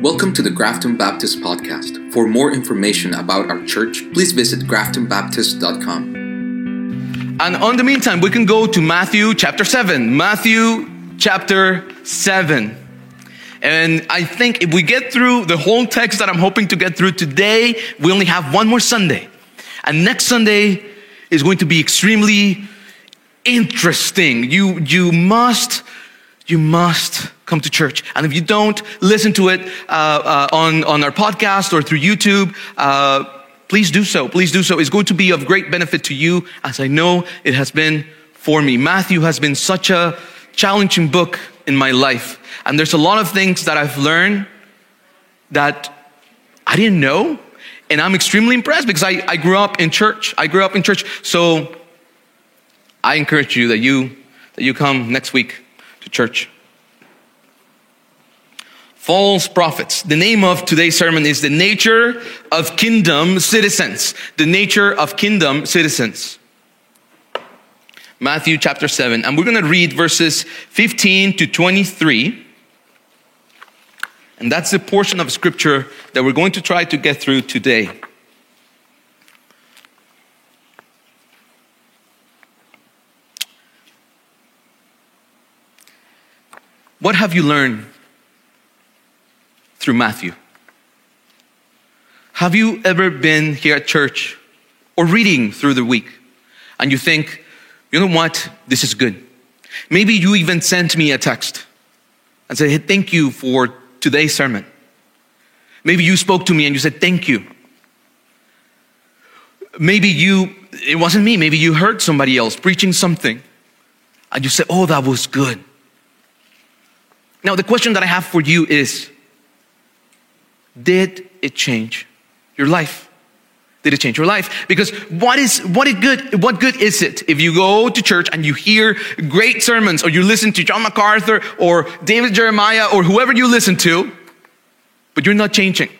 Welcome to the Grafton Baptist Podcast. For more information about our church, please visit graftonbaptist.com. And on the meantime, we can go to Matthew chapter 7. Matthew chapter 7. And I think if we get through the whole text that I'm hoping to get through today, we only have one more Sunday. And next Sunday is going to be extremely interesting. You, you must, you must come to church. And if you don't, listen to it uh, uh, on, on our podcast or through YouTube. Uh, please do so. Please do so. It's going to be of great benefit to you, as I know it has been for me. Matthew has been such a challenging book in my life. And there's a lot of things that I've learned that I didn't know. And I'm extremely impressed because I, I grew up in church. I grew up in church. So I encourage you that you that you come next week to church. False prophets. The name of today's sermon is The Nature of Kingdom Citizens. The Nature of Kingdom Citizens. Matthew chapter 7. And we're going to read verses 15 to 23. And that's the portion of scripture that we're going to try to get through today. What have you learned through Matthew? Have you ever been here at church or reading through the week and you think, you know what, this is good? Maybe you even sent me a text and said, hey, thank you for today's sermon. Maybe you spoke to me and you said, thank you. Maybe you, it wasn't me, maybe you heard somebody else preaching something and you said, oh, that was good. Now, the question that I have for you is Did it change your life? Did it change your life? Because what is what is good? What good is it if you go to church and you hear great sermons, or you listen to John MacArthur or David Jeremiah or whoever you listen to, but you're not changing?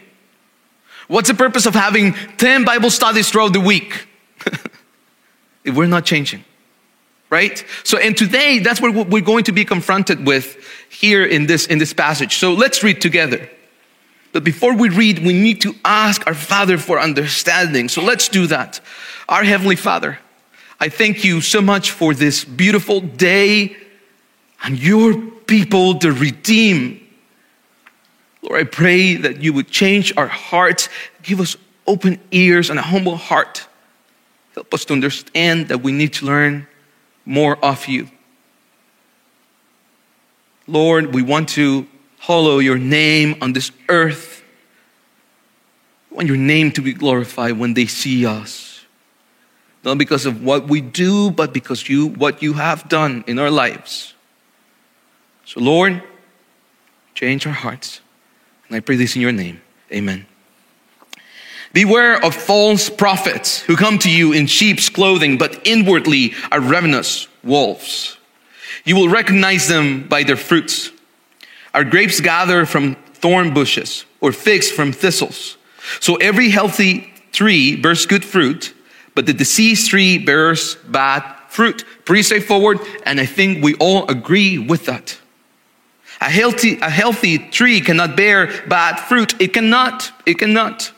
What's the purpose of having 10 Bible studies throughout the week if we're not changing? right so and today that's what we're going to be confronted with here in this in this passage. So let's read together. But before we read we need to ask our father for understanding. So let's do that. Our heavenly father i thank you so much for this beautiful day and your people to redeem. Lord i pray that you would change our hearts. Give us open ears and a humble heart. Help us to understand that we need to learn more of you. Lord, we want to hollow your name on this earth. We want your name to be glorified when they see us. Not because of what we do, but because you what you have done in our lives. So Lord, change our hearts. And I pray this in your name. Amen. Beware of false prophets who come to you in sheep's clothing, but inwardly are ravenous wolves. You will recognize them by their fruits. Are grapes gathered from thorn bushes or figs from thistles? So every healthy tree bears good fruit, but the diseased tree bears bad fruit. Pretty straightforward, and I think we all agree with that. A healthy, a healthy tree cannot bear bad fruit. It cannot. It cannot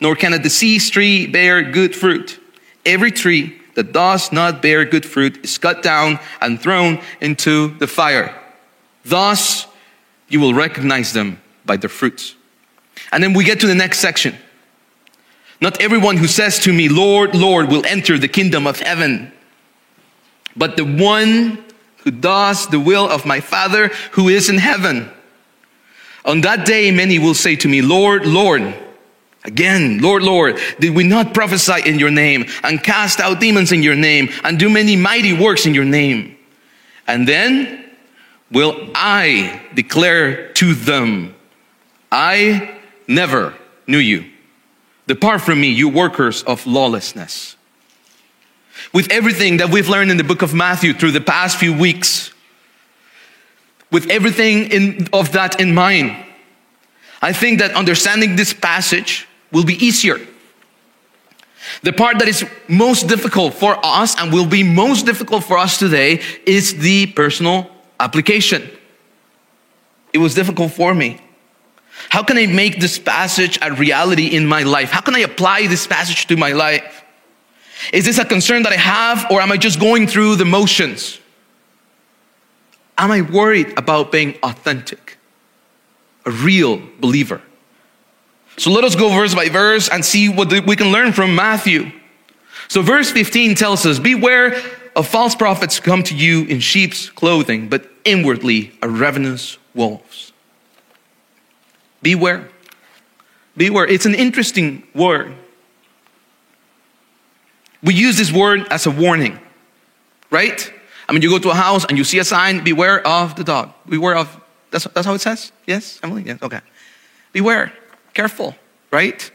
nor can a diseased tree bear good fruit. Every tree that does not bear good fruit is cut down and thrown into the fire. Thus, you will recognize them by their fruits. And then we get to the next section. Not everyone who says to me, Lord, Lord, will enter the kingdom of heaven, but the one who does the will of my Father who is in heaven. On that day, many will say to me, Lord, Lord, Again, Lord, Lord, did we not prophesy in your name and cast out demons in your name and do many mighty works in your name? And then will I declare to them, I never knew you. Depart from me, you workers of lawlessness. With everything that we've learned in the book of Matthew through the past few weeks, with everything in, of that in mind, I think that understanding this passage will be easier. The part that is most difficult for us and will be most difficult for us today is the personal application. It was difficult for me. How can I make this passage a reality in my life? How can I apply this passage to my life? Is this a concern that I have, or am I just going through the motions? Am I worried about being authentic, a real believer? So let us go verse by verse and see what we can learn from Matthew. So, verse 15 tells us Beware of false prophets come to you in sheep's clothing, but inwardly are ravenous wolves. Beware. Beware. It's an interesting word. We use this word as a warning, right? I mean, you go to a house and you see a sign, beware of the dog. Beware of, that's, that's how it says? Yes, Emily? Yes, okay. Beware, careful, right?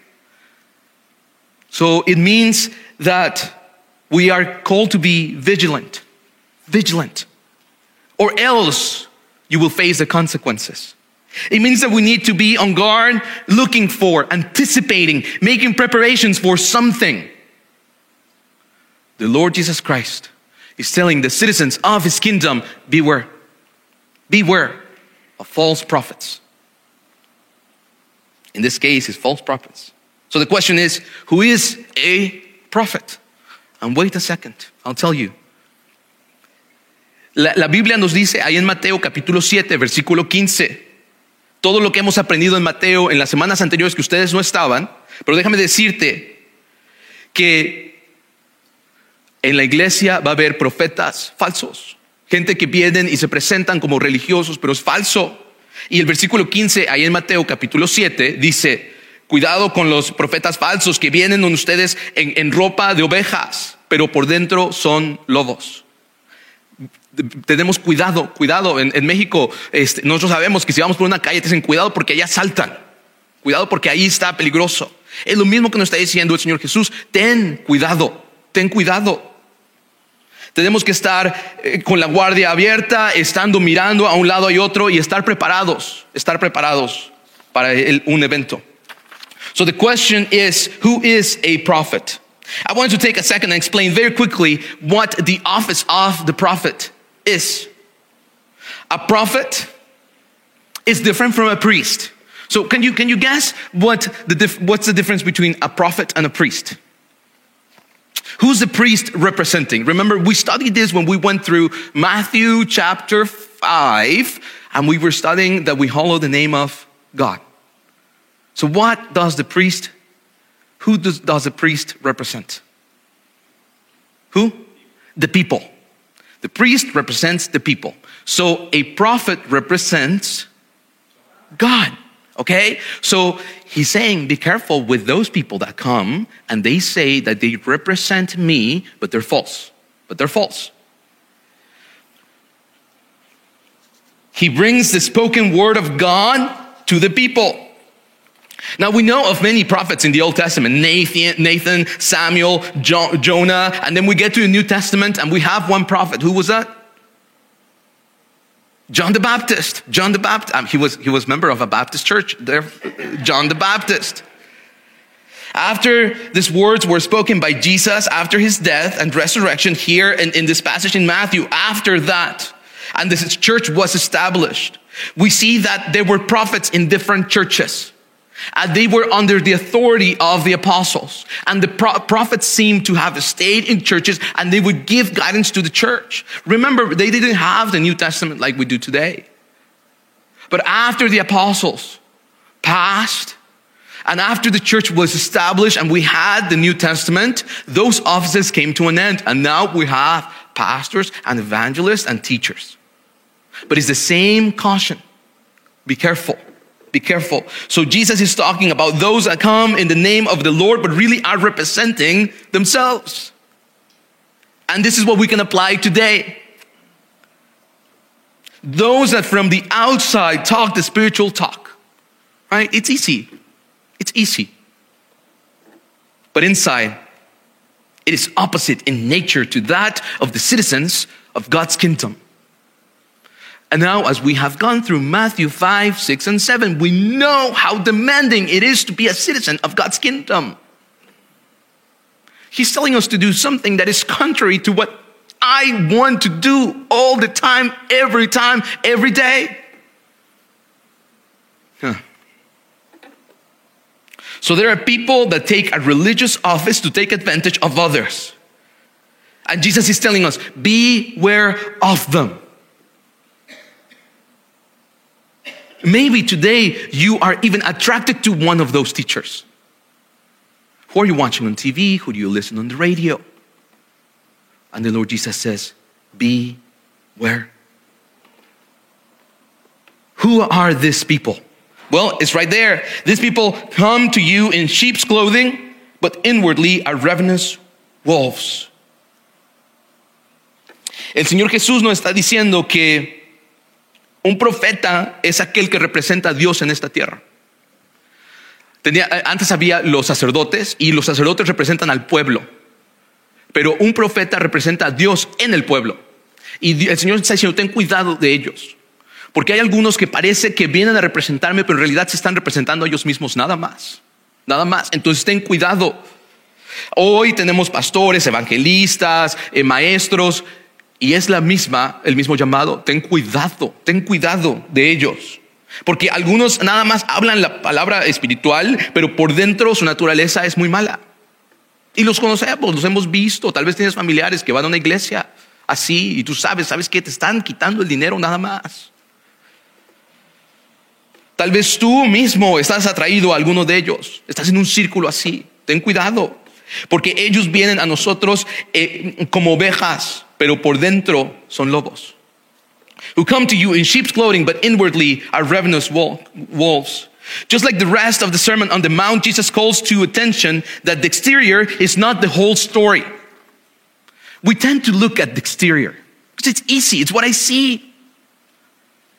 So it means that we are called to be vigilant, vigilant, or else you will face the consequences. It means that we need to be on guard, looking for, anticipating, making preparations for something. The Lord Jesus Christ is telling the citizens of his kingdom beware, beware of false prophets. In this case, it's false prophets. So the question is who is a prophet? And wait a second, I'll tell you. La, la, Biblia nos dice ahí en Mateo capítulo 7, versículo 15, todo lo que hemos aprendido en Mateo en las semanas anteriores que ustedes no estaban, pero déjame decirte que en la iglesia va a haber profetas falsos, gente que vienen y se presentan como religiosos, pero es falso. Y el versículo 15 ahí en Mateo capítulo 7 dice, Cuidado con los profetas falsos que vienen con ustedes en, ropa de ovejas, pero por dentro son lobos. Tenemos cuidado, cuidado. En, México, este, nosotros sabemos que si vamos por una calle, dicen cuidado porque allá saltan. Cuidado porque ahí está peligroso. Es lo mismo que nos está diciendo el Señor Jesús. Ten cuidado, ten cuidado. Tenemos que estar eh, con la guardia abierta, estando mirando a un lado y otro y estar preparados, estar preparados para un evento. So the question is who is a prophet? I want to take a second and explain very quickly what the office of the prophet is. A prophet is different from a priest. So can you, can you guess what the what's the difference between a prophet and a priest? Who's the priest representing? Remember, we studied this when we went through Matthew chapter 5, and we were studying that we hallow the name of God. So, what does the priest, who does, does the priest represent? Who? The people. The priest represents the people. So, a prophet represents God. Okay? So, he's saying, be careful with those people that come and they say that they represent me, but they're false. But they're false. He brings the spoken word of God to the people. Now we know of many prophets in the Old Testament Nathan, Nathan Samuel, jo- Jonah, and then we get to the New Testament and we have one prophet. Who was that? John the Baptist. John the Baptist. Um, he, was, he was member of a Baptist church there. John the Baptist. After these words were spoken by Jesus after his death and resurrection, here in, in this passage in Matthew, after that, and this church was established, we see that there were prophets in different churches. Uh, they were under the authority of the apostles. And the pro- prophets seemed to have stayed in churches and they would give guidance to the church. Remember, they didn't have the New Testament like we do today. But after the apostles passed, and after the church was established and we had the New Testament, those offices came to an end. And now we have pastors and evangelists and teachers. But it's the same caution. Be careful be careful. So Jesus is talking about those that come in the name of the Lord, but really are representing themselves. And this is what we can apply today. Those that from the outside talk the spiritual talk, right? It's easy. It's easy. But inside, it is opposite in nature to that of the citizens of God's kingdom. And now, as we have gone through Matthew 5, 6, and 7, we know how demanding it is to be a citizen of God's kingdom. He's telling us to do something that is contrary to what I want to do all the time, every time, every day. Huh. So there are people that take a religious office to take advantage of others. And Jesus is telling us, beware of them. Maybe today you are even attracted to one of those teachers. Who are you watching on TV? Who do you listen on the radio? And the Lord Jesus says, Beware. Who are these people? Well, it's right there. These people come to you in sheep's clothing, but inwardly are ravenous wolves. El Señor Jesús nos está diciendo que un profeta es aquel que representa a Dios en esta tierra. Tenía, antes había los sacerdotes y los sacerdotes representan al pueblo, pero un profeta representa a Dios en el pueblo. Y el Señor está diciendo, ten cuidado de ellos, porque hay algunos que parece que vienen a representarme, pero en realidad se están representando a ellos mismos nada más, nada más. Entonces ten cuidado. Hoy tenemos pastores, evangelistas, eh, maestros, y es la misma, el mismo llamado. Ten cuidado, ten cuidado de ellos. Porque algunos nada más hablan la palabra espiritual, pero por dentro su naturaleza es muy mala. Y los conocemos, los hemos visto. Tal vez tienes familiares que van a una iglesia así y tú sabes, sabes que te están quitando el dinero nada más. Tal vez tú mismo estás atraído a alguno de ellos, estás en un círculo así. Ten cuidado, porque ellos vienen a nosotros eh, como ovejas, pero por dentro son lobos. Who come to you in sheep's clothing, but inwardly are ravenous wolves. Just like the rest of the Sermon on the Mount, Jesus calls to attention that the exterior is not the whole story. We tend to look at the exterior because it's easy, it's what I see.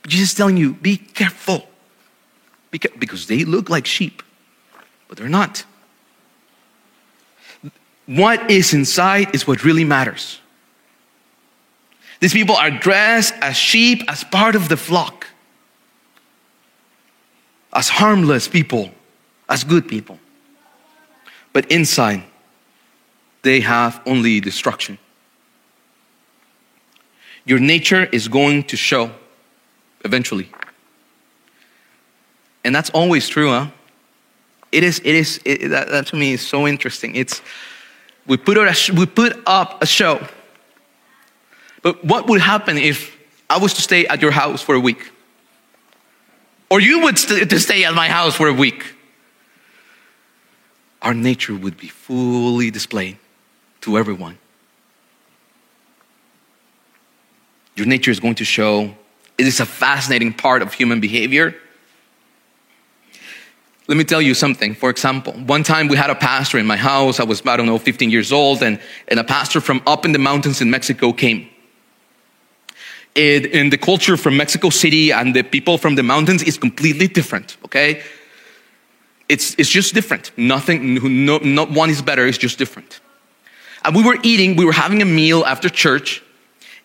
But Jesus is telling you, be careful because they look like sheep, but they're not. What is inside is what really matters. These people are dressed as sheep, as part of the flock, as harmless people, as good people. But inside, they have only destruction. Your nature is going to show eventually. And that's always true, huh? It is, it is, it, that, that to me is so interesting. It's, we put, a, we put up a show. But what would happen if I was to stay at your house for a week? Or you would st- to stay at my house for a week? Our nature would be fully displayed to everyone. Your nature is going to show. It is a fascinating part of human behavior. Let me tell you something. For example, one time we had a pastor in my house. I was, I don't know, 15 years old, and, and a pastor from up in the mountains in Mexico came. It, in the culture from Mexico City and the people from the mountains is completely different, okay? It's, it's just different. Nothing, no, not one is better, it's just different. And we were eating, we were having a meal after church,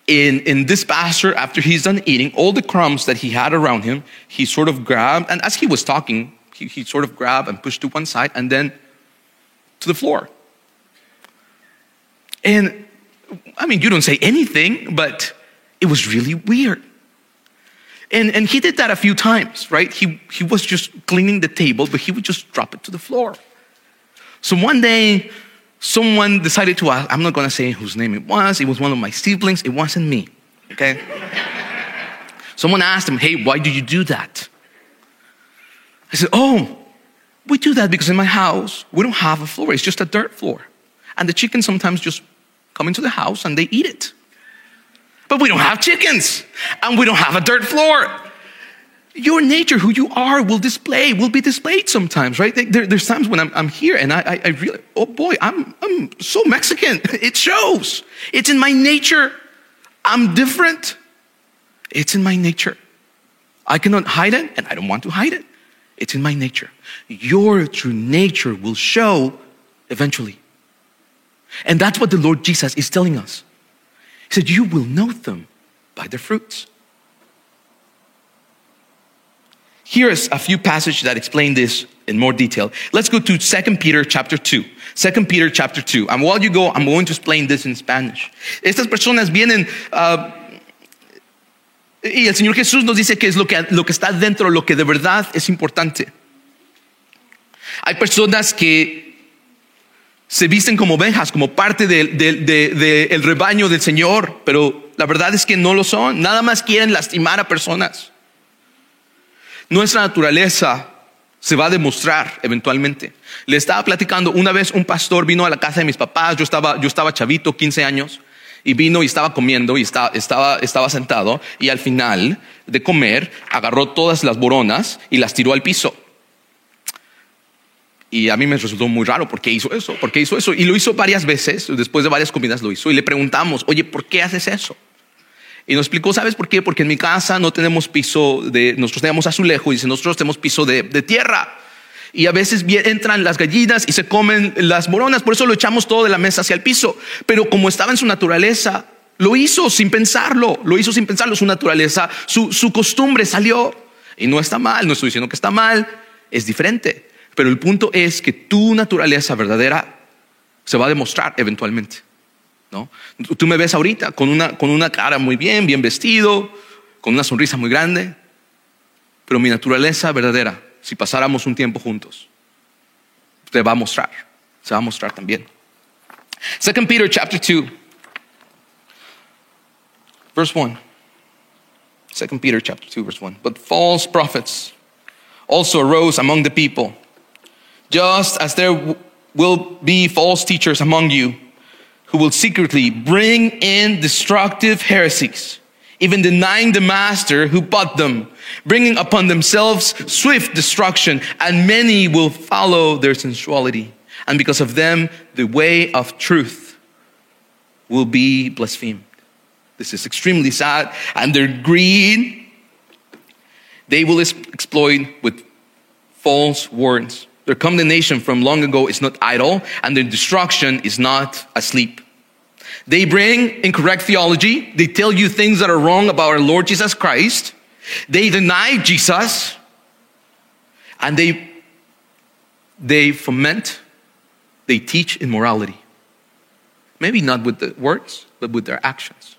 in, in this pastor, after he's done eating, all the crumbs that he had around him, he sort of grabbed, and as he was talking, he, he sort of grabbed and pushed to one side and then to the floor. And I mean, you don't say anything, but it was really weird. And, and he did that a few times, right? He, he was just cleaning the table, but he would just drop it to the floor. So one day, someone decided to ask, I'm not gonna say whose name it was, it was one of my siblings, it wasn't me, okay? someone asked him, hey, why do you do that? I said, oh, we do that because in my house, we don't have a floor, it's just a dirt floor. And the chickens sometimes just come into the house and they eat it. But we don't have chickens and we don't have a dirt floor. Your nature, who you are, will display, will be displayed sometimes, right? There, there's times when I'm, I'm here and I, I, I really, oh boy, I'm, I'm so Mexican. It shows. It's in my nature. I'm different. It's in my nature. I cannot hide it and I don't want to hide it. It's in my nature. Your true nature will show eventually. And that's what the Lord Jesus is telling us. He said, You will know them by their fruits. Here's a few passages that explain this in more detail. Let's go to 2 Peter chapter 2. 2 Peter chapter 2. And while you go, I'm going to explain this in Spanish. Estas personas vienen uh, y el Señor Jesús nos dice que es lo que, lo que está dentro, lo que de verdad es importante. Hay personas que se visten como ovejas, como parte del de- de el rebaño del Señor, pero la verdad es que no lo son. Nada más quieren lastimar a personas. Nuestra naturaleza se va a demostrar eventualmente. Le estaba platicando, una vez un pastor vino a la casa de mis papás, yo estaba, yo estaba chavito, 15 años, y vino y estaba comiendo y estaba, estaba, estaba sentado, y al final de comer agarró todas las boronas y las tiró al piso. Y a mí me resultó muy raro, ¿por qué hizo eso? ¿Por qué hizo eso? Y lo hizo varias veces, después de varias comidas lo hizo, y le preguntamos, oye, ¿por qué haces eso? Y nos explicó, ¿sabes por qué? Porque en mi casa no tenemos piso de, nosotros tenemos azulejo y dice, nosotros tenemos piso de, de tierra. Y a veces entran las gallinas y se comen las moronas, por eso lo echamos todo de la mesa hacia el piso. Pero como estaba en su naturaleza, lo hizo sin pensarlo, lo hizo sin pensarlo, su naturaleza, su, su costumbre salió. Y no está mal, no estoy diciendo que está mal, es diferente. Pero el punto es que tu naturaleza verdadera se va a demostrar eventualmente. ¿no? Tú- me ves ahorita con una, con una cara muy bien, bien vestido, con una sonrisa muy grande, pero mi naturaleza verdadera, si pasáramos un tiempo juntos, te va a mostrar, se va a mostrar también. Second Peter chapter 2, verse 1. Second Peter chapter 2, verse 1. But false prophets also arose among the people, just as there w- will be false teachers among you who will secretly bring in destructive heresies, even denying the master who bought them, bringing upon themselves swift destruction, and many will follow their sensuality. And because of them, the way of truth will be blasphemed. This is extremely sad. And their greed, they will ex- exploit with false words. Their condemnation from long ago is not idle, and their destruction is not asleep. They bring incorrect theology. They tell you things that are wrong about our Lord Jesus Christ. They deny Jesus, and they they foment, they teach immorality. Maybe not with the words, but with their actions.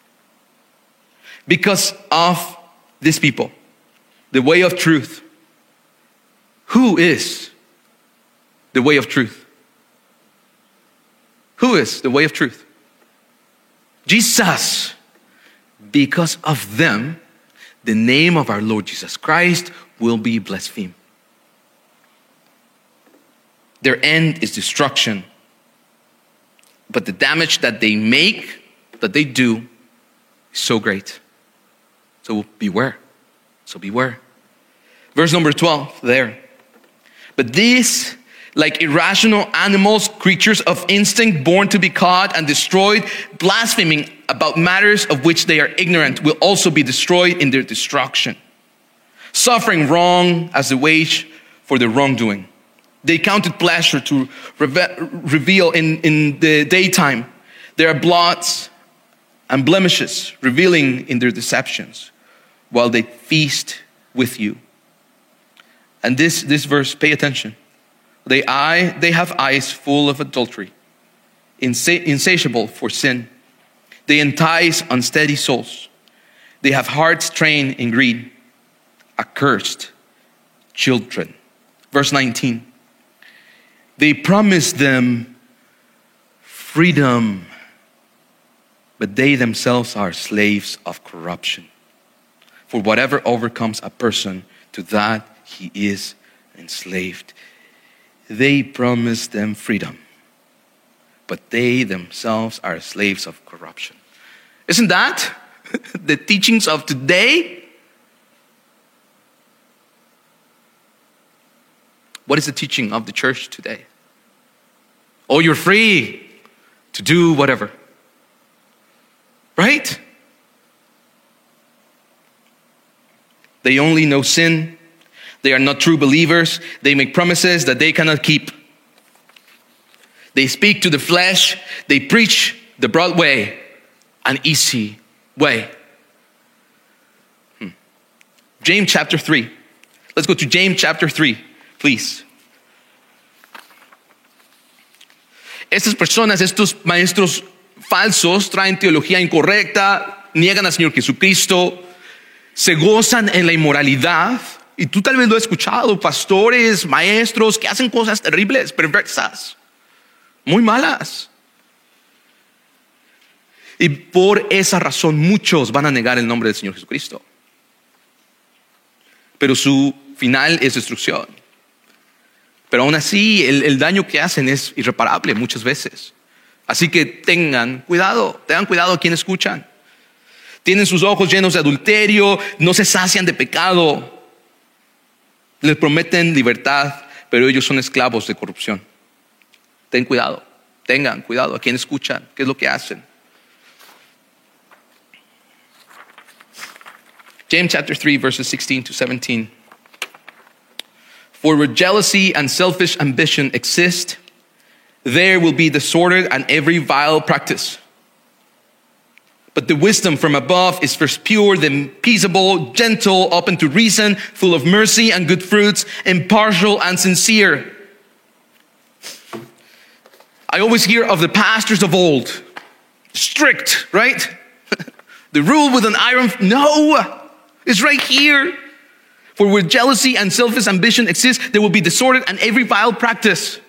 Because of these people, the way of truth. Who is the way of truth? Who is the way of truth? Jesus. Because of them, the name of our Lord Jesus Christ will be blasphemed. Their end is destruction. But the damage that they make, that they do, is so great. So beware. So beware. Verse number 12 there. But these, like irrational animals, creatures of instinct, born to be caught and destroyed, blaspheming about matters of which they are ignorant, will also be destroyed in their destruction. Suffering wrong as the wage for their wrongdoing. They counted pleasure to reve- reveal in, in the daytime their blots and blemishes, revealing in their deceptions, while they feast with you. And this, this verse, pay attention. They, eye, they have eyes full of adultery, insa- insatiable for sin. They entice unsteady souls. They have hearts trained in greed, accursed children. Verse 19. They promise them freedom, but they themselves are slaves of corruption. For whatever overcomes a person, to that he is enslaved. They promise them freedom, but they themselves are slaves of corruption. Isn't that the teachings of today? What is the teaching of the church today? Oh, you're free to do whatever. Right? They only know sin. They are not true believers. They make promises that they cannot keep. They speak to the flesh. They preach the broad way, an easy way. Hmm. James chapter 3. Let's go to James chapter 3, please. Estas personas, estos maestros falsos, traen teología incorrecta, niegan al Señor Jesucristo, se gozan en la inmoralidad Y tú tal vez lo has escuchado, pastores, maestros que hacen cosas terribles, perversas, muy malas. Y por esa razón muchos van a negar el nombre del Señor Jesucristo. Pero su final es destrucción. Pero aún así el, el daño que hacen es irreparable muchas veces. Así que tengan cuidado, tengan cuidado a quien escuchan. Tienen sus ojos llenos de adulterio, no se sacian de pecado. Les prometen libertad, pero ellos son esclavos de corrupción. Ten cuidado, tengan cuidado a quien escuchan, qué es lo que hacen. James chapter 3, verses 16 to 17. For where jealousy and selfish ambition exist, there will be disorder and every vile practice. But the wisdom from above is first pure, then peaceable, gentle, open to reason, full of mercy and good fruits, impartial and sincere. I always hear of the pastors of old. Strict, right? the rule with an iron. No, it's right here. For where jealousy and selfish ambition exist, there will be disorder and every vile practice.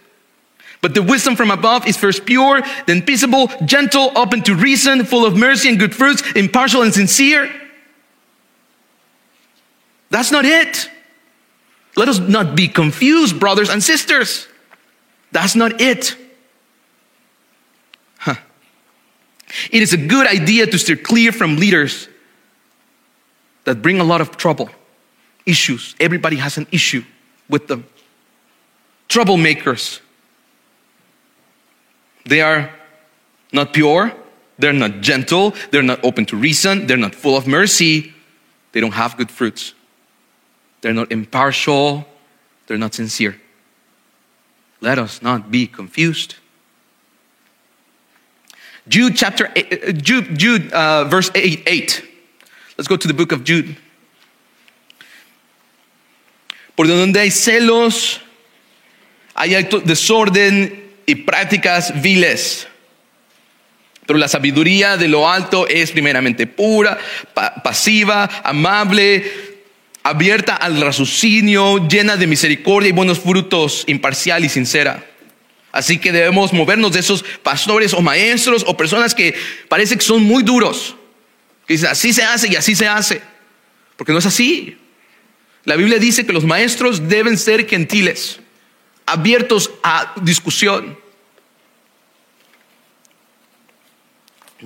But the wisdom from above is first pure, then peaceable, gentle, open to reason, full of mercy and good fruits, impartial and sincere. That's not it. Let us not be confused, brothers and sisters. That's not it. Huh. It is a good idea to steer clear from leaders that bring a lot of trouble, issues. Everybody has an issue with them. Troublemakers they are not pure, they're not gentle, they're not open to reason, they're not full of mercy, they don't have good fruits. They're not impartial, they're not sincere. Let us not be confused. Jude chapter eight, uh, Jude, Jude uh, verse 8, 8. Let's go to the book of Jude. Por donde hay celos, hay desorden y prácticas viles. Pero la sabiduría de lo alto es primeramente pura, pa pasiva, amable, abierta al raciocinio, llena de misericordia y buenos frutos, imparcial y sincera. Así que debemos movernos de esos pastores o maestros o personas que parece que son muy duros. Que dicen, así se hace y así se hace. Porque no es así. La Biblia dice que los maestros deben ser gentiles, abiertos a discusión.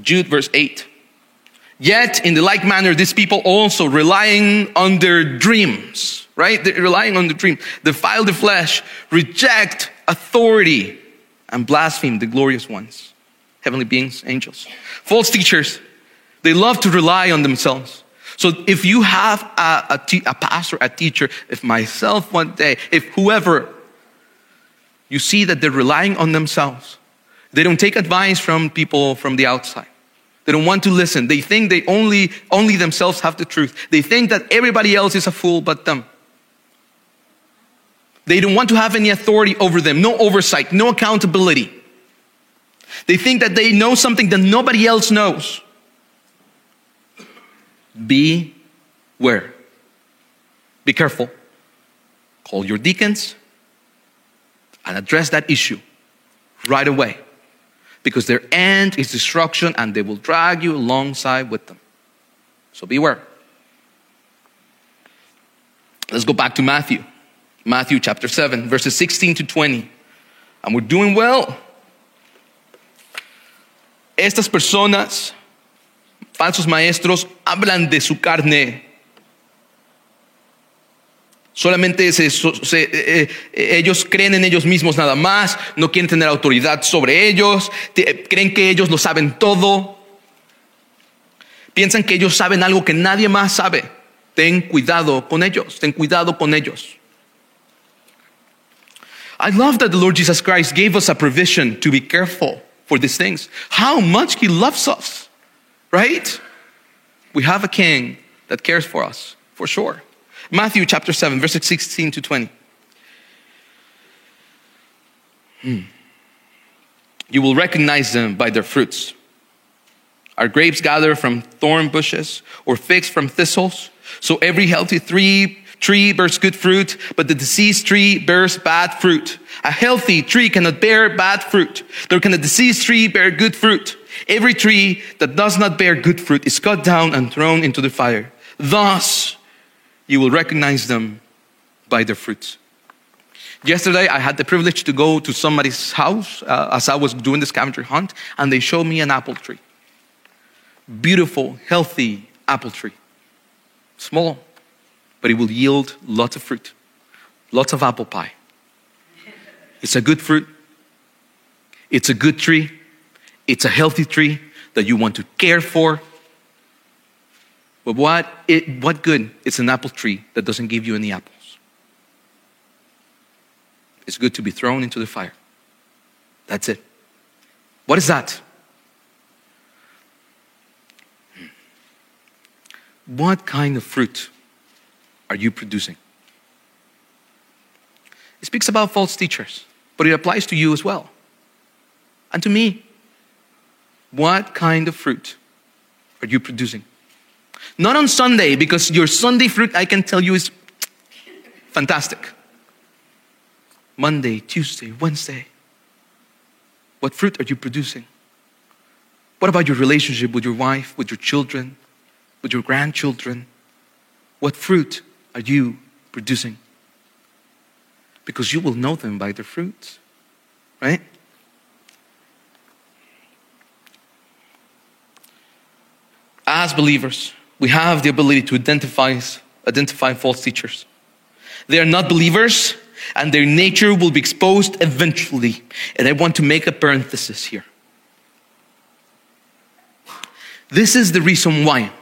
Jude, verse 8. Yet, in the like manner, these people also relying on their dreams, right? They're relying on the dream, defile the flesh, reject authority, and blaspheme the glorious ones, heavenly beings, angels. False teachers, they love to rely on themselves. So if you have a, a, a pastor, a teacher, if myself one day, if whoever, you see that they're relying on themselves, they don't take advice from people from the outside. They don't want to listen. They think they only, only themselves have the truth. They think that everybody else is a fool but them. They don't want to have any authority over them, no oversight, no accountability. They think that they know something that nobody else knows. Beware. Be careful. Call your deacons and address that issue right away because their end is destruction and they will drag you alongside with them. So beware. Let's go back to Matthew. Matthew chapter 7, verses 16 to 20. And we're doing well. Estas personas, falsos maestros, hablan de su carne Solamente se, eh, eh, ellos creen en ellos mismos nada más, no quieren tener autoridad sobre ellos, creen que ellos lo saben todo, piensan que ellos saben algo que nadie más sabe. Ten cuidado con ellos, ten cuidado con ellos. I love that the Lord Jesus Christ gave us a provision to be careful for these things. How much He loves us, right? We have a King that cares for us, for sure. Matthew chapter 7, verses 16 to 20. Hmm. You will recognize them by their fruits. Are grapes gathered from thorn bushes or figs from thistles? So every healthy tree, tree bears good fruit, but the diseased tree bears bad fruit. A healthy tree cannot bear bad fruit, nor can a diseased tree bear good fruit. Every tree that does not bear good fruit is cut down and thrown into the fire. Thus, you will recognize them by their fruits. Yesterday, I had the privilege to go to somebody's house uh, as I was doing the scavenger hunt, and they showed me an apple tree. Beautiful, healthy apple tree. Small, but it will yield lots of fruit, lots of apple pie. It's a good fruit, it's a good tree, it's a healthy tree that you want to care for. But what, it, what good is an apple tree that doesn't give you any apples? It's good to be thrown into the fire. That's it. What is that? Hmm. What kind of fruit are you producing? It speaks about false teachers, but it applies to you as well. And to me. What kind of fruit are you producing? Not on Sunday, because your Sunday fruit, I can tell you, is fantastic. Monday, Tuesday, Wednesday. What fruit are you producing? What about your relationship with your wife, with your children, with your grandchildren? What fruit are you producing? Because you will know them by their fruits, right? As believers, we have the ability to identify, identify false teachers. They are not believers, and their nature will be exposed eventually. And I want to make a parenthesis here. This is the reason why.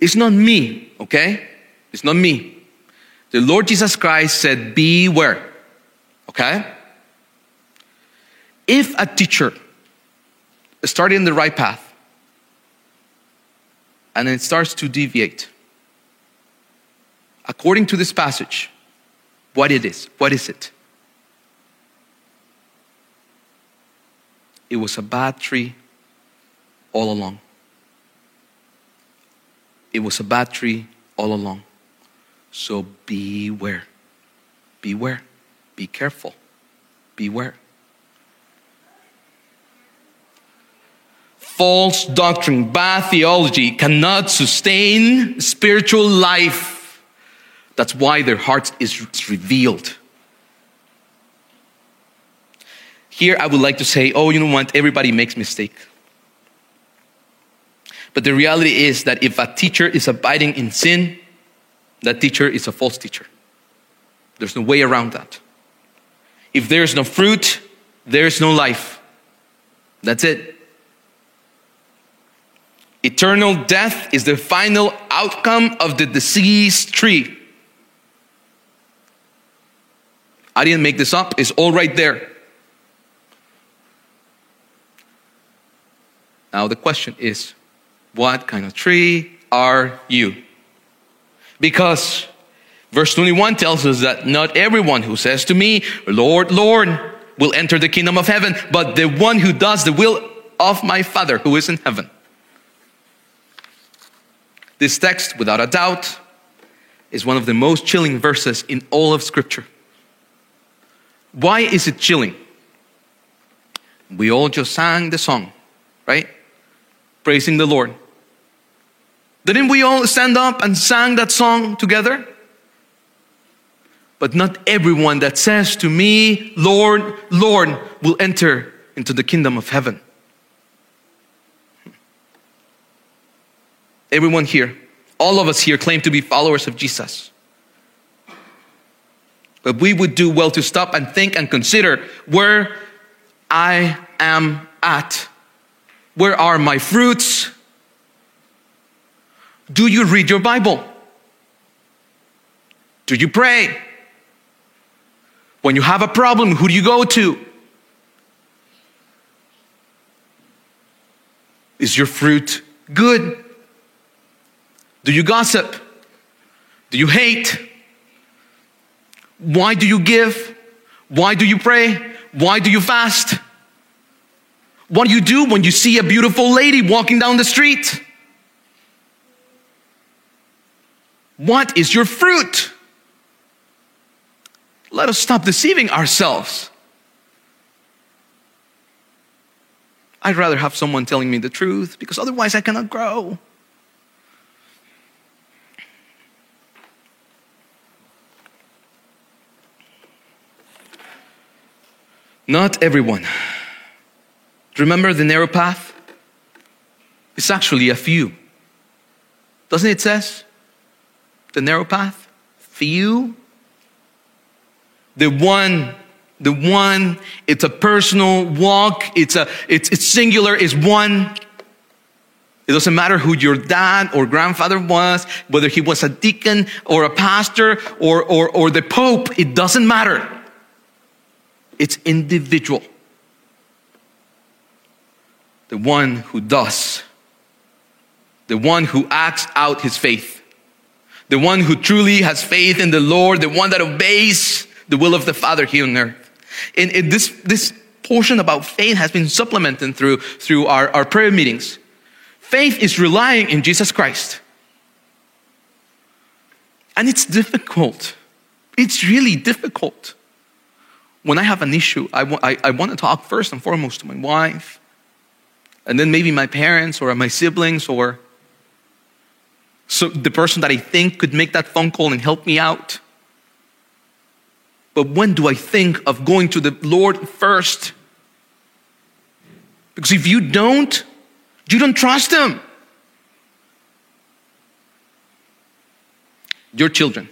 It's not me, okay? It's not me. The Lord Jesus Christ said, Beware, okay? If a teacher started in the right path and then it starts to deviate, according to this passage, what it is. What is it? It was a bad tree all along. It was a bad tree all along. So beware. Beware. Be careful. Beware. False doctrine, bad theology cannot sustain spiritual life. That's why their heart is revealed. Here I would like to say, oh, you know what? Everybody makes mistakes. But the reality is that if a teacher is abiding in sin, that teacher is a false teacher. There's no way around that. If there's no fruit, there's no life. That's it. Eternal death is the final outcome of the diseased tree. I didn't make this up, it's all right there. Now, the question is what kind of tree are you? Because verse 21 tells us that not everyone who says to me, Lord, Lord, will enter the kingdom of heaven, but the one who does the will of my Father who is in heaven. This text, without a doubt, is one of the most chilling verses in all of Scripture. Why is it chilling? We all just sang the song, right? Praising the Lord. Didn't we all stand up and sang that song together? But not everyone that says to me, Lord, Lord, will enter into the kingdom of heaven. Everyone here, all of us here claim to be followers of Jesus. But we would do well to stop and think and consider where I am at. Where are my fruits? Do you read your Bible? Do you pray? When you have a problem, who do you go to? Is your fruit good? Do you gossip? Do you hate? Why do you give? Why do you pray? Why do you fast? What do you do when you see a beautiful lady walking down the street? What is your fruit? Let us stop deceiving ourselves. I'd rather have someone telling me the truth because otherwise I cannot grow. Not everyone. Remember the narrow path? It's actually a few. Doesn't it says? The narrow path? Few. The one, the one, it's a personal walk, it's a it's it's singular, is one. It doesn't matter who your dad or grandfather was, whether he was a deacon or a pastor or, or, or the pope, it doesn't matter. It's individual. The one who does, the one who acts out his faith, the one who truly has faith in the Lord, the one that obeys the will of the Father here on earth. And, and this, this portion about faith has been supplemented through, through our, our prayer meetings. Faith is relying in Jesus Christ. And it's difficult. It's really difficult when I have an issue, I, w- I, I want to talk first and foremost to my wife, and then maybe my parents or my siblings or so the person that I think could make that phone call and help me out. But when do I think of going to the Lord first? Because if you don't, you don't trust Him. Your children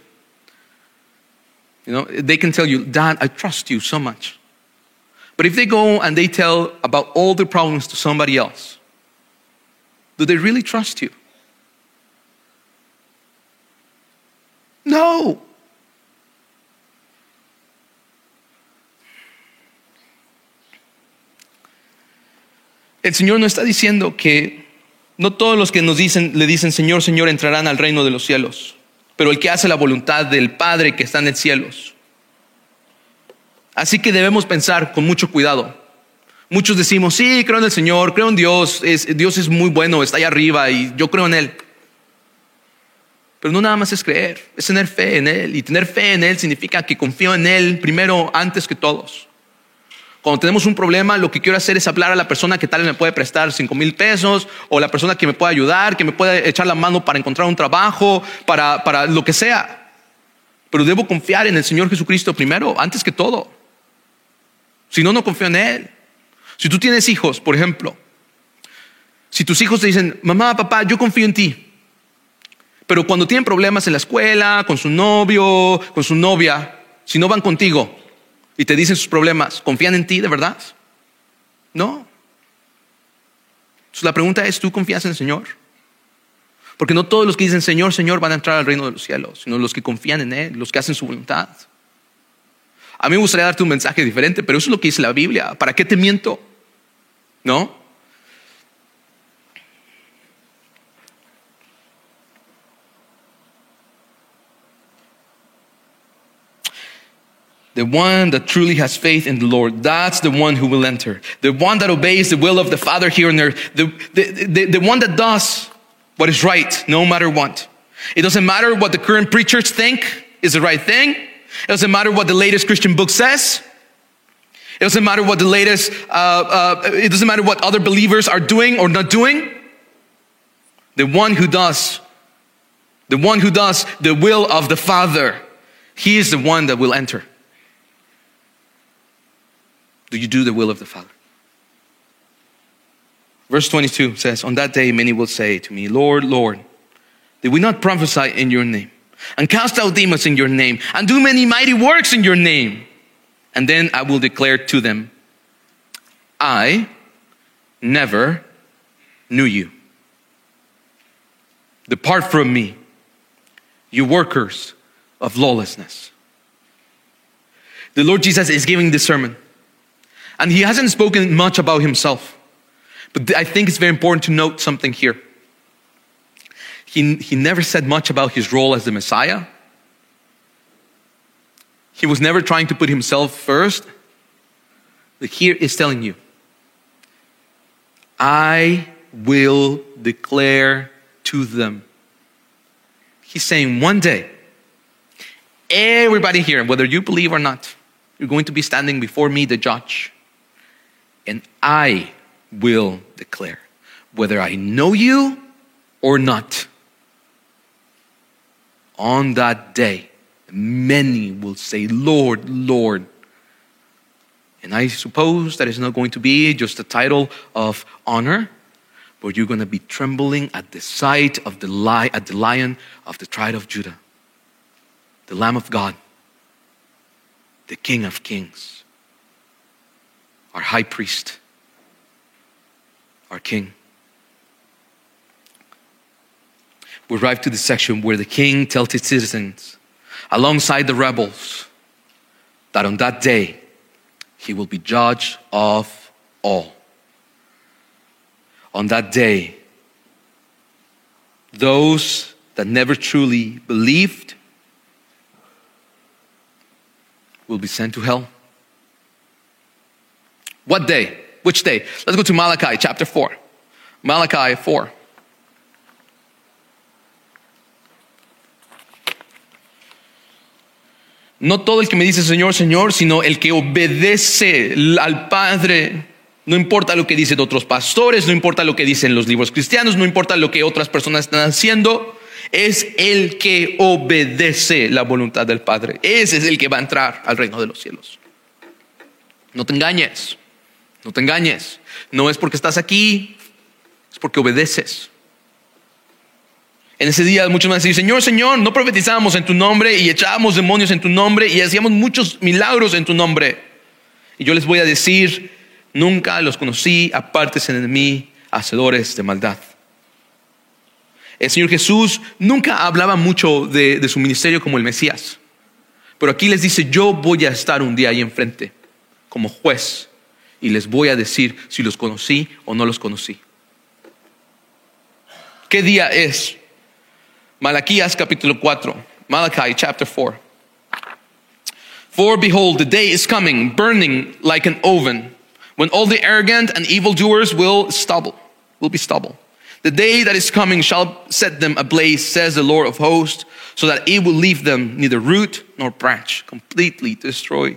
you know, they can tell you, Dad, I trust you so much. But if they go and they tell about all the problems to somebody else, do they really trust you? No. El Señor no está diciendo que no todos los que nos dicen, le dicen Señor, Señor entrarán al reino de los cielos pero el que hace la voluntad del Padre que está en el cielo. Así que debemos pensar con mucho cuidado. Muchos decimos, sí, creo en el Señor, creo en Dios, Dios es muy bueno, está ahí arriba y yo creo en Él. Pero no nada más es creer, es tener fe en Él. Y tener fe en Él significa que confío en Él primero, antes que todos. Cuando tenemos un problema, lo que quiero hacer es hablar a la persona que tal vez me puede prestar cinco mil pesos o la persona que me puede ayudar, que me puede echar la mano para encontrar un trabajo, para, para lo que sea. Pero debo confiar en el Señor Jesucristo primero, antes que todo. Si no, no confío en Él. Si tú tienes hijos, por ejemplo, si tus hijos te dicen, mamá, papá, yo confío en ti, pero cuando tienen problemas en la escuela, con su novio, con su novia, si no van contigo, y te dicen sus problemas, ¿confían en ti de verdad? No. Entonces la pregunta es, ¿tú confías en el Señor? Porque no todos los que dicen Señor, Señor van a entrar al reino de los cielos, sino los que confían en Él, los que hacen su voluntad. A mí me gustaría darte un mensaje diferente, pero eso es lo que dice la Biblia. ¿Para qué te miento? ¿No? The one that truly has faith in the Lord, that's the one who will enter. The one that obeys the will of the Father here on earth. The, the, the, the one that does what is right, no matter what. It doesn't matter what the current preachers think is the right thing. It doesn't matter what the latest Christian book says. It doesn't matter what the latest, uh, uh, it doesn't matter what other believers are doing or not doing. The one who does, the one who does the will of the Father, he is the one that will enter. Do you do the will of the Father? Verse 22 says, On that day, many will say to me, Lord, Lord, did we not prophesy in your name, and cast out demons in your name, and do many mighty works in your name? And then I will declare to them, I never knew you. Depart from me, you workers of lawlessness. The Lord Jesus is giving this sermon. And he hasn't spoken much about himself. But I think it's very important to note something here. He, he never said much about his role as the Messiah. He was never trying to put himself first. But here is telling you I will declare to them. He's saying one day, everybody here, whether you believe or not, you're going to be standing before me, the judge, and I will declare whether I know you or not. On that day, many will say, Lord, Lord. And I suppose that it's not going to be just a title of honor, but you're going to be trembling at the sight of the, li- at the lion of the tribe of Judah, the Lamb of God, the King of Kings, our high priest, our King. We arrive to the section where the king tells his citizens, alongside the rebels, that on that day he will be judge of all. On that day, those that never truly believed will be sent to hell. What day? Which day? Let's go to Malachi chapter 4. Malachi 4. No todo el que me dice Señor, Señor, sino el que obedece al Padre. No importa lo que dicen otros pastores, no importa lo que dicen los libros cristianos, no importa lo que otras personas están haciendo, es el que obedece la voluntad del Padre. Ese es el que va a entrar al reino de los cielos. No te engañes, no te engañes. No es porque estás aquí, es porque obedeces. En ese día muchos van a Señor, Señor, no profetizábamos en tu nombre y echábamos demonios en tu nombre y hacíamos muchos milagros en tu nombre. Y yo les voy a decir, nunca los conocí, apártense de mí, hacedores de maldad. El Señor Jesús nunca hablaba mucho de, de su ministerio como el Mesías. Pero aquí les dice, yo voy a estar un día ahí enfrente como juez y les voy a decir si los conocí o no los conocí. ¿Qué día es? Malaquías capítulo 4. Malachi chapter 4. For behold, the day is coming, burning like an oven, when all the arrogant and evildoers will stubble, will be stubble. The day that is coming shall set them ablaze, says the Lord of hosts, so that it will leave them neither root nor branch, completely destroyed.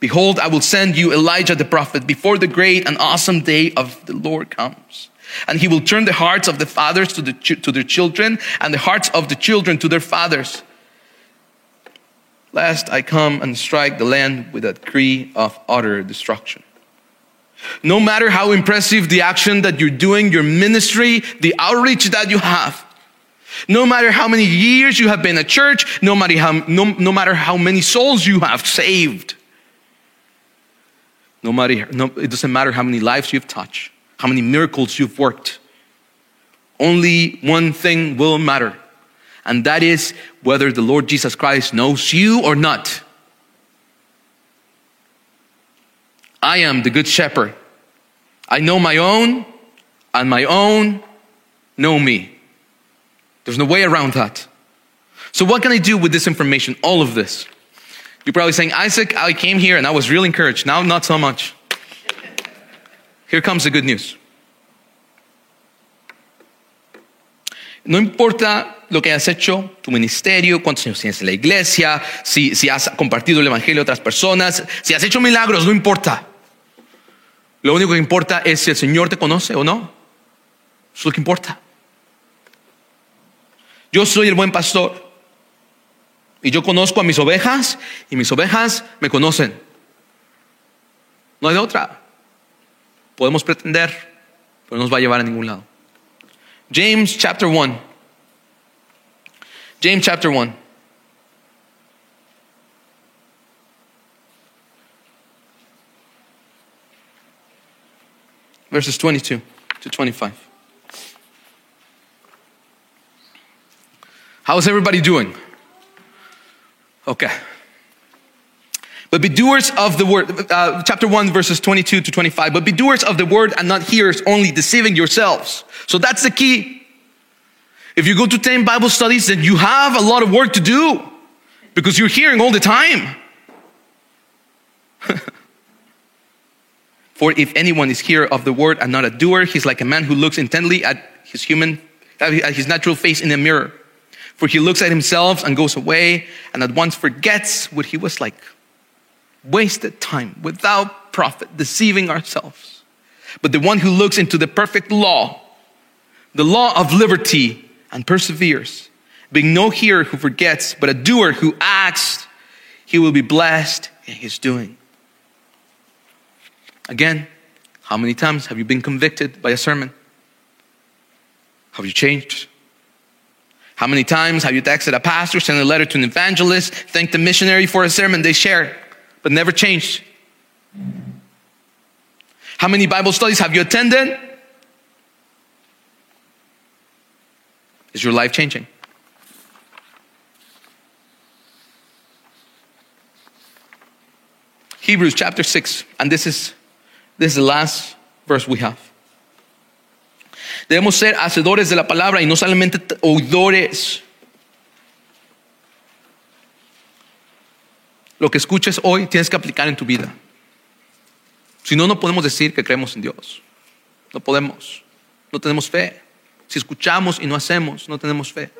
Behold, I will send you Elijah the prophet before the great and awesome day of the Lord comes. And he will turn the hearts of the fathers to, the, to their children and the hearts of the children to their fathers. Lest I come and strike the land with a decree of utter destruction. No matter how impressive the action that you're doing, your ministry, the outreach that you have, no matter how many years you have been at church, no matter how, no, no matter how many souls you have saved, no matter, no, it doesn't matter how many lives you've touched, how many miracles you've worked. Only one thing will matter, and that is whether the Lord Jesus Christ knows you or not. I am the good shepherd. I know my own, and my own know me. There's no way around that. So, what can I do with this information, all of this? You're probably saying, Isaac, I came here and I was real encouraged. Now, not so much. Here comes the good news. No importa lo que has hecho, tu ministerio, cuántos años tienes en la iglesia, si, si has compartido el evangelio a otras personas, si has hecho milagros, no importa. Lo único que importa es si el Señor te conoce o no. Eso es lo que importa. Yo soy el buen pastor y yo conozco a mis ovejas y mis ovejas me conocen. No hay de otra. Podemos pretender, pero no nos va a llevar a ningún lado. James chapter 1. James chapter 1. Verses 22 to 25. How's everybody doing? Okay. But be doers of the word, uh, chapter 1, verses 22 to 25. But be doers of the word and not hearers, only deceiving yourselves. So that's the key. If you go to 10 Bible studies, then you have a lot of work to do because you're hearing all the time. For if anyone is hearer of the word and not a doer, he's like a man who looks intently at his human, at his natural face in a mirror. For he looks at himself and goes away and at once forgets what he was like. Wasted time without profit, deceiving ourselves. But the one who looks into the perfect law, the law of liberty, and perseveres, being no hearer who forgets, but a doer who acts, he will be blessed in his doing. Again, how many times have you been convicted by a sermon? Have you changed? How many times have you texted a pastor, sent a letter to an evangelist, thanked a missionary for a sermon they shared, but never changed? How many Bible studies have you attended? Is your life changing? Hebrews chapter 6, and this is this is the last verse we have. Debemos ser hacedores de la palabra y no solamente oidores. Lo que escuches hoy tienes que aplicar en tu vida. Si no, no podemos decir que creemos en Dios. No podemos. No tenemos fe. Si escuchamos y no hacemos, no tenemos fe.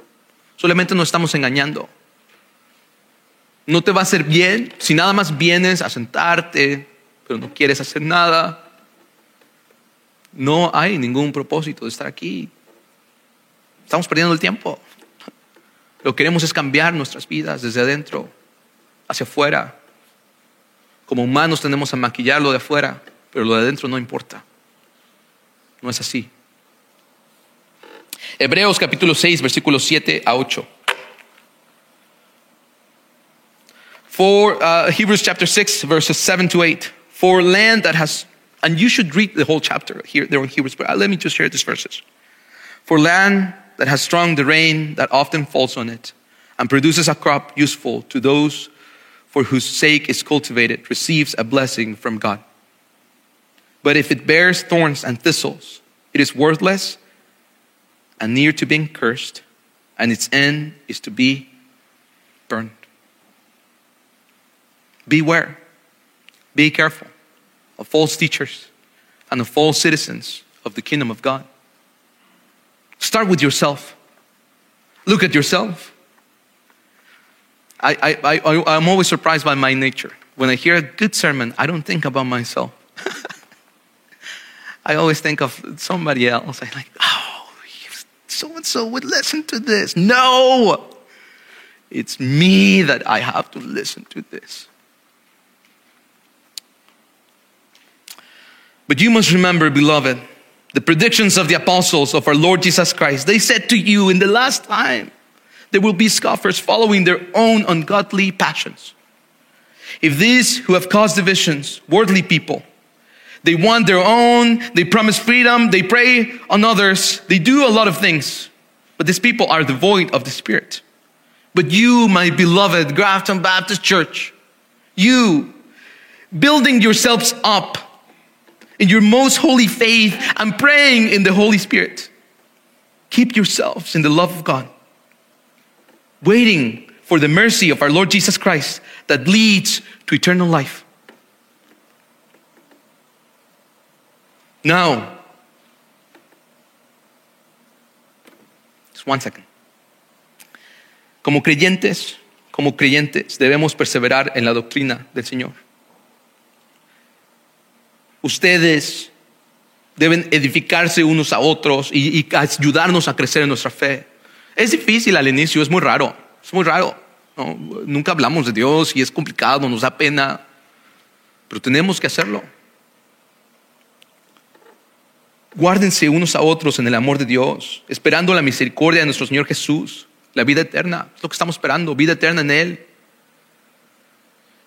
Solamente nos estamos engañando. No te va a hacer bien si nada más vienes a sentarte, pero no quieres hacer nada. No hay ningún propósito de estar aquí. Estamos perdiendo el tiempo. Lo que queremos es cambiar nuestras vidas desde adentro hacia afuera. Como humanos tenemos a maquillar lo de afuera, pero lo de adentro no importa. No es así. Hebreos capítulo 6, versículos 7 a 8. For uh, Hebrews chapter 6, verses 7 to 8. For land that has, and you should read the whole chapter here, there in Hebrews, but uh, let me just share these verses. For land that has strong the rain that often falls on it and produces a crop useful to those for whose sake is cultivated receives a blessing from God. But if it bears thorns and thistles, it is worthless and near to being cursed, and its end is to be burned. Beware, be careful of false teachers and of false citizens of the kingdom of God. Start with yourself. Look at yourself. I, I, I, I'm always surprised by my nature. When I hear a good sermon, I don't think about myself. I always think of somebody else. I'm like, oh, so and so would listen to this. No, it's me that I have to listen to this. But you must remember, beloved, the predictions of the apostles of our Lord Jesus Christ. They said to you in the last time, there will be scoffers following their own ungodly passions. If these who have caused divisions, worldly people, they want their own, they promise freedom, they prey on others, they do a lot of things, but these people are devoid of the Spirit. But you, my beloved Grafton Baptist Church, you, building yourselves up in your most holy faith and praying in the Holy Spirit, keep yourselves in the love of God waiting for the mercy of our Lord Jesus Christ that leads to eternal life. Now, just one second. Como creyentes, como creyentes, debemos perseverar en la doctrina del Señor. Ustedes deben edificarse unos a otros y, ayudarnos a crecer en nuestra fe. Es difícil al inicio, es muy raro, es muy raro. ¿no? Nunca hablamos de Dios y es complicado, nos da pena, pero tenemos que hacerlo. Guárdense unos a otros en el amor de Dios, esperando la misericordia de nuestro Señor Jesús, la vida eterna, es lo que estamos esperando, vida eterna en Él.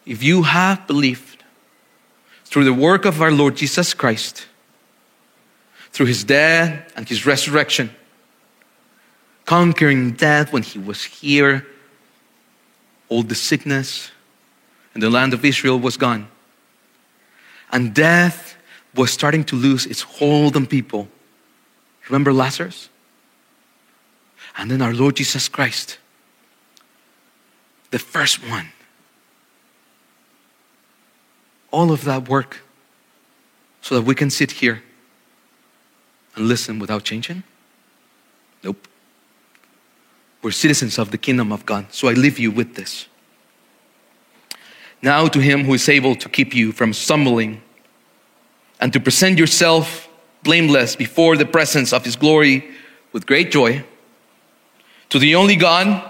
If you have believed through the work of our Lord Jesus Christ, through His death and His resurrection, conquering death when he was here all the sickness in the land of Israel was gone. And death was starting to lose its hold on people. Remember Lazarus? And then our Lord Jesus Christ, the first one. All of that work so that we can sit here and listen without changing? Nope. We're citizens of the kingdom of God. So I leave you with this. Now to him who is able to keep you from stumbling and to present yourself blameless before the presence of his glory with great joy. To the only God,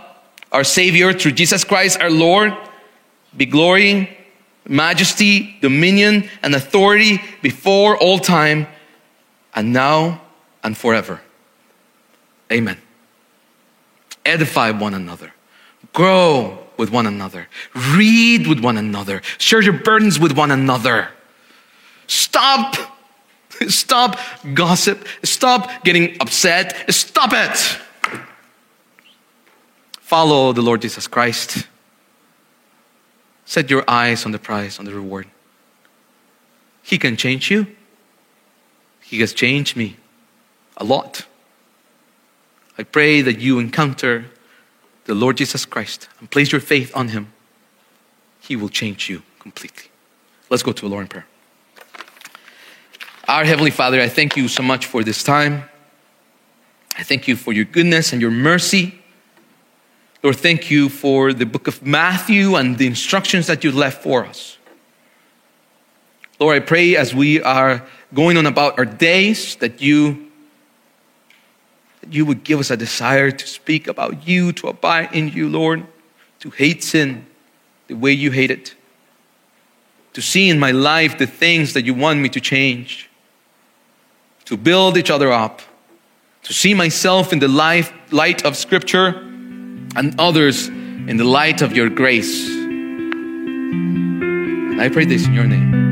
our Savior, through Jesus Christ our Lord, be glory, majesty, dominion, and authority before all time, and now and forever. Amen. Edify one another, grow with one another, read with one another, share your burdens with one another. Stop. Stop gossip. Stop getting upset. Stop it. Follow the Lord Jesus Christ. Set your eyes on the prize, on the reward. He can change you. He has changed me a lot. I pray that you encounter the Lord Jesus Christ and place your faith on Him. He will change you completely. Let's go to a Lord in prayer. Our Heavenly Father, I thank you so much for this time. I thank you for your goodness and your mercy. Lord, thank you for the book of Matthew and the instructions that you left for us. Lord, I pray as we are going on about our days that you that you would give us a desire to speak about you, to abide in you, Lord, to hate sin the way you hate it, to see in my life the things that you want me to change, to build each other up, to see myself in the life, light of Scripture and others in the light of your grace. And I pray this in your name.